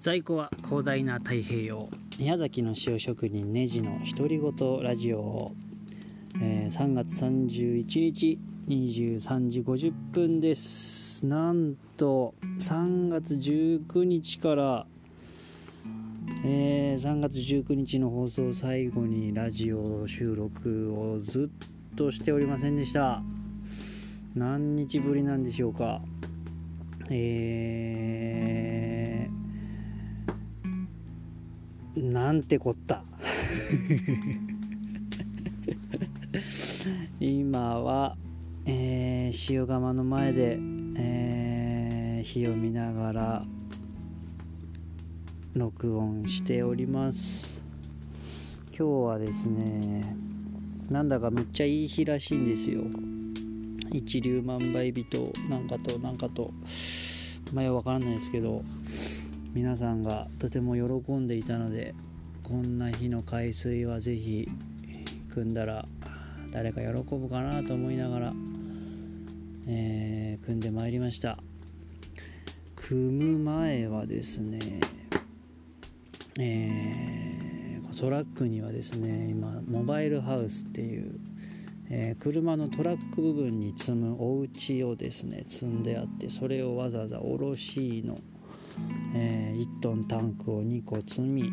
在庫は広大な太平洋宮崎の塩職人ネジの独り言ラジオ、えー、3月31日23時50分です。なんと3月19日からえー、3月19日の放送最後にラジオ収録をずっとしておりませんでした。何日ぶりなんでしょうか。えなんてこった。今は、えー、塩釜の前で、えー、火を見ながら録音しております。今日はですねなんだかむっちゃいい日らしいんですよ。一粒万倍日となんかとなんかと前は分からないですけど。皆さんがとても喜んでいたのでこんな日の海水はぜひ組んだら誰か喜ぶかなと思いながら、えー、組んでまいりました。組む前はですねえー、トラックにはですね今モバイルハウスっていうえー、車のトラック部分に積むお家をですね積んであってそれをわざわざ卸の、えー、1トンタンクを2個積み、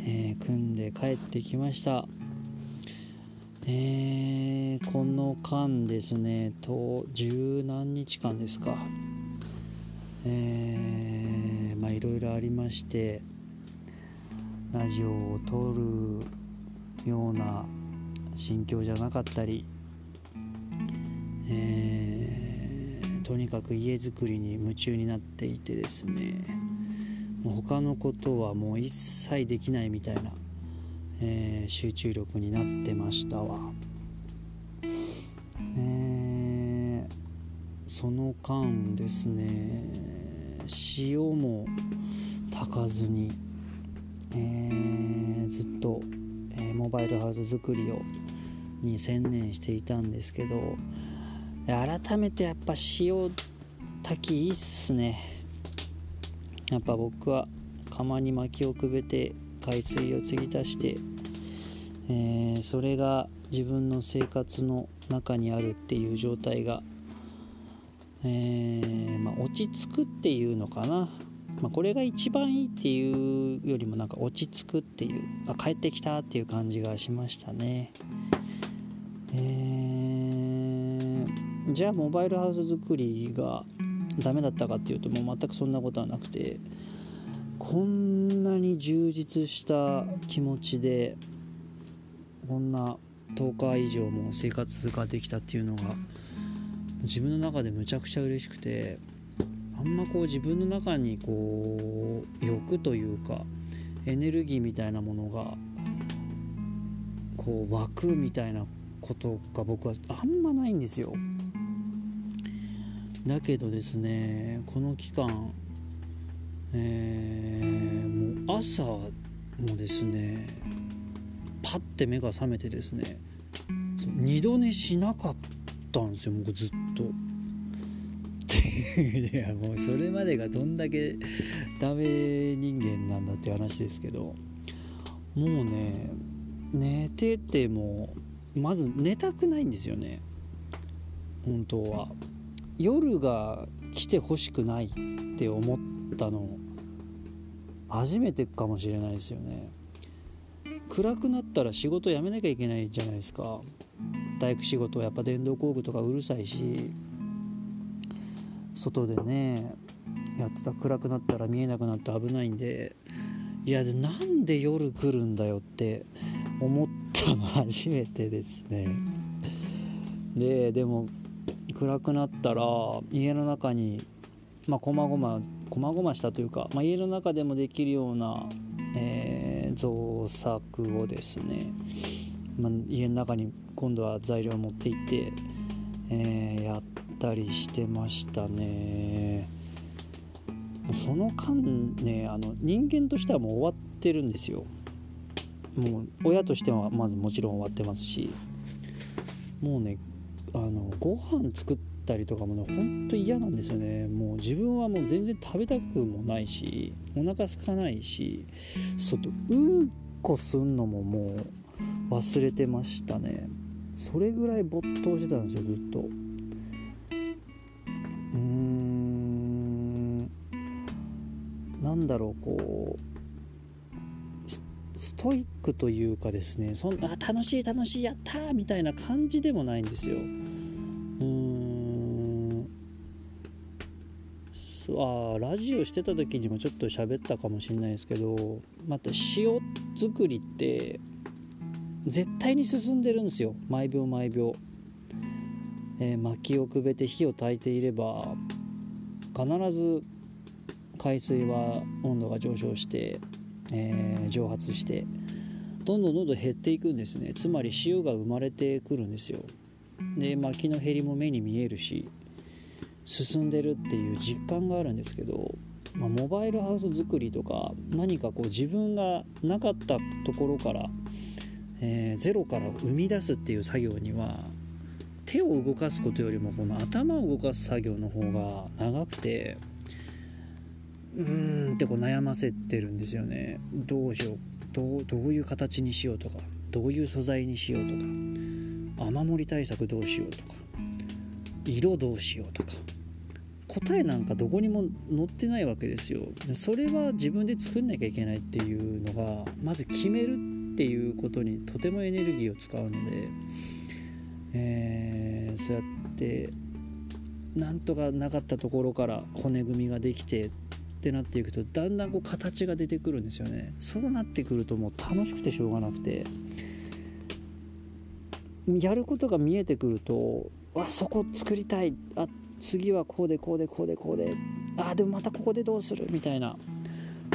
えー、組んで帰ってきました、えー、この間ですねと十何日間ですか。え、まあいろいろありましてラジオを撮るような心境じゃなかったり、えー、とにかく家づくりに夢中になっていてですねもう他のことはもう一切できないみたいな、えー、集中力になってましたわ。えー、その間ですね塩も炊かずに、えー、ずっと、え、モバイルハウス作りをに専念していたんですけど改めてやっぱ塩炊きいいっすねやっぱ僕は釜に薪をくべて海水を継ぎ足して、えー、それが自分の生活の中にあるっていう状態が、えー、まあ、落ち着くっていうのかな、まあ、これが一番いいっていうよりもなんか落ち着くっていうあ帰ってきたっていう感じがしましたね。えー、じゃあモバイルハウス作りがダメだったかっていうともう全くそんなことはなくてこんなに充実した気持ちでこんな10日以上も生活ができたっていうのが自分の中でむちゃくちゃ嬉しくてあんまこう自分の中にこう欲というかエネルギーみたいなものがこう湧くみたいなことが僕はあんまないんですよ。だけどですねこの期間えー、もう朝もですねパッて目が覚めてですね二度寝しなかったんですよ僕ずっと。いやもうそれまでがどんだけダメ人間なんだっていう話ですけどもうね寝ててもまず寝たくないんですよね本当は夜が来てほしくないって思ったの初めてかもしれないですよね。暗くなったら仕事辞めなきゃいけないじゃないですか。大工仕事はやっぱ電動工具とかうるさいし外でねやってた暗くなったら見えなくなって危ないんでいやなんで夜来るんだよって思ったの初めてですね。ででも暗くなったら家の中にまあこまごまこまごましたというか、まあ、家の中でもできるような、えー、造作をですね、まあ、家の中に今度は材料を持って行って、えー、やったりしてましたね。その間ねあの人間としてはもう終わってるんですよ。もう親としてはまずもちろん終わってますしもうねあのご飯作ったりとかもねほんと嫌なんですよね。もう自分はもう全然食べたくもないしお腹空かないし外うんこすんのももう忘れてましたね。それぐらい没頭してたんですよずっと。うーん。なんだろうこうストイックというかですねそんあ楽しい楽しいやったーみたいな感じでもないんですよ。うーん。あラジオしてた時にもちょっと喋ったかもしれないですけどまた塩作りって絶対に進んでるんですよ。毎秒毎秒、えー、薪をくべて火を焚いていれば必ず海水は温度が上昇してえー、蒸発してどんどんどんどん減っていくんですね。つまり塩が生まれてくるんですよ。で薪の減りも目に見えるし進んでるっていう実感があるんですけど、まあ、モバイルハウス作りとか何かこう自分がなかったところから、えー、ゼロから生み出すっていう作業には手を動かすことよりもこの頭を動かす作業の方が長くてうーん。ってこう悩ませてるんですよね。どうしよう。どうどういう形にしようとか。どういう素材にしようとか。雨漏り対策どうしようとか。色どうしようとか。答えなんかどこにも載ってないわけですよ。それは自分で作んなきゃいけないっていうのがまず決めるっていうことにとてもエネルギーを使うので、えー、そうやってなんとかなかったところから骨組みができてってなっていくとだんだんこう形が出てくるんですよね。そうなってくるともう楽しくてしょうがなくて。やることが見えてくるとあそこ作りたい。あ次はこうでこうでこうでこうで。あでもまたここでどうする？みたいな。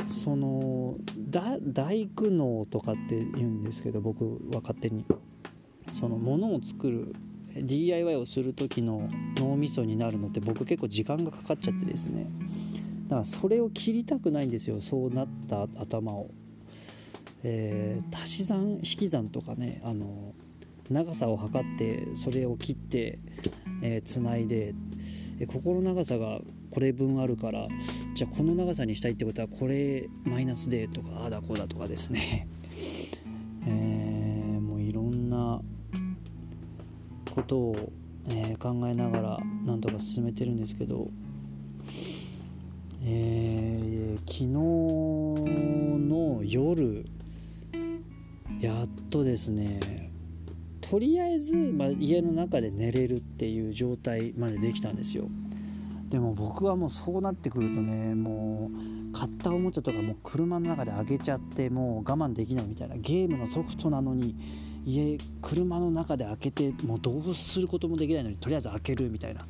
その大工能とかって言うんですけど僕は勝手に。そのものを作る DIY をする時の脳みそになるのって僕結構時間がかかっちゃってですね。だからそれを切りたくないんですよそうなった頭を、えー、足し算引き算とかねあの長さを測ってそれを切ってえー、つないで、えここの長さがこれ分あるからじゃあこの長さにしたいってことはこれマイナスでとかああだこうだとかですね、えー、もういろんなことを、えー、考えながらなんとか進めてるんですけどえー、昨日の夜やっとですねとりあえず、まあ、家の中で寝れるっていう状態までできたんですよ。でも僕はもうそうなってくるとねもう買ったおもちゃとかもう車の中で開けちゃってもう我慢できないみたいなゲームのソフトなのに家車の中で開けてもうどうすることもできないのにとりあえず開けるみたいな。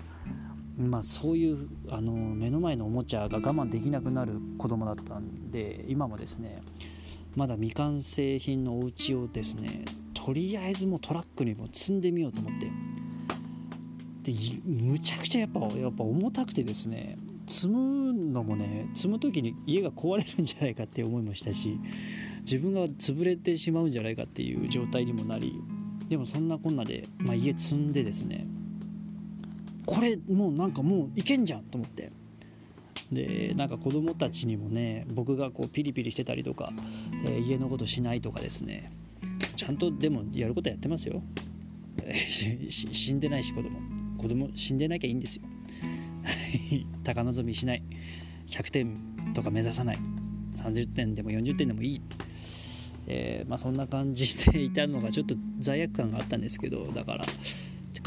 まあ、そういうあの目の前のおもちゃが我慢できなくなる子供だったんで今もですねまだ未完成品のお家をですねとりあえずもうトラックにも積んでみようと思って。でむちゃくちゃやっぱやっぱ重たくてですね積むのもね積む時に家が壊れるんじゃないかって思いもしたし自分が潰れてしまうんじゃないかっていう状態にもなりでもそんなこんなで、まあ、家積んでですねこれもうなんかもういけんじゃんと思って。でなんか子供たちにもね僕がこうピリピリしてたりとか、えー、家のことしないとかですね。ちゃんとでもやることやってますよ。死んでないし子供。子供死んでなきゃいいんですよ。高望みしない。100点とか目指さない。30点でも40点でもいい。えー、まあ、そんな感じでいたのがちょっと罪悪感があったんですけどだから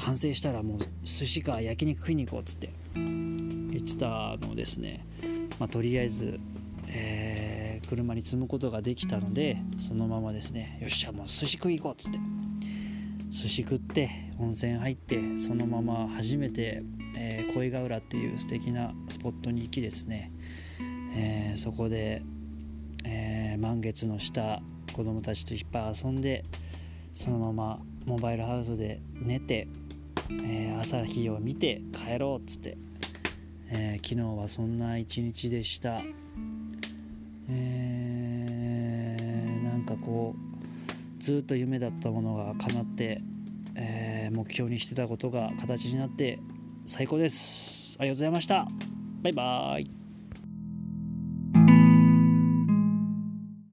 完成したらもう寿司か焼肉食いに行こうっつって。言ってたのですね、まあ、とりあえず、えー、車に積むことができたのでそのままですね。よっしゃもう寿司食い行こうっつって。寿司食って温泉入ってそのまま初めて、えー、恋ヶ浦っていう素敵なスポットに行きですね、えー、そこで、えー、満月の下子供たちといっぱい遊んでそのままモバイルハウスで寝てえー、朝日を見て帰ろうっつって、えー、昨日はそんな一日でした、えー、なんかこうずっと夢だったものが叶って、え目標にしてたことが形になって最高です。ありがとうございました。バイバーイ。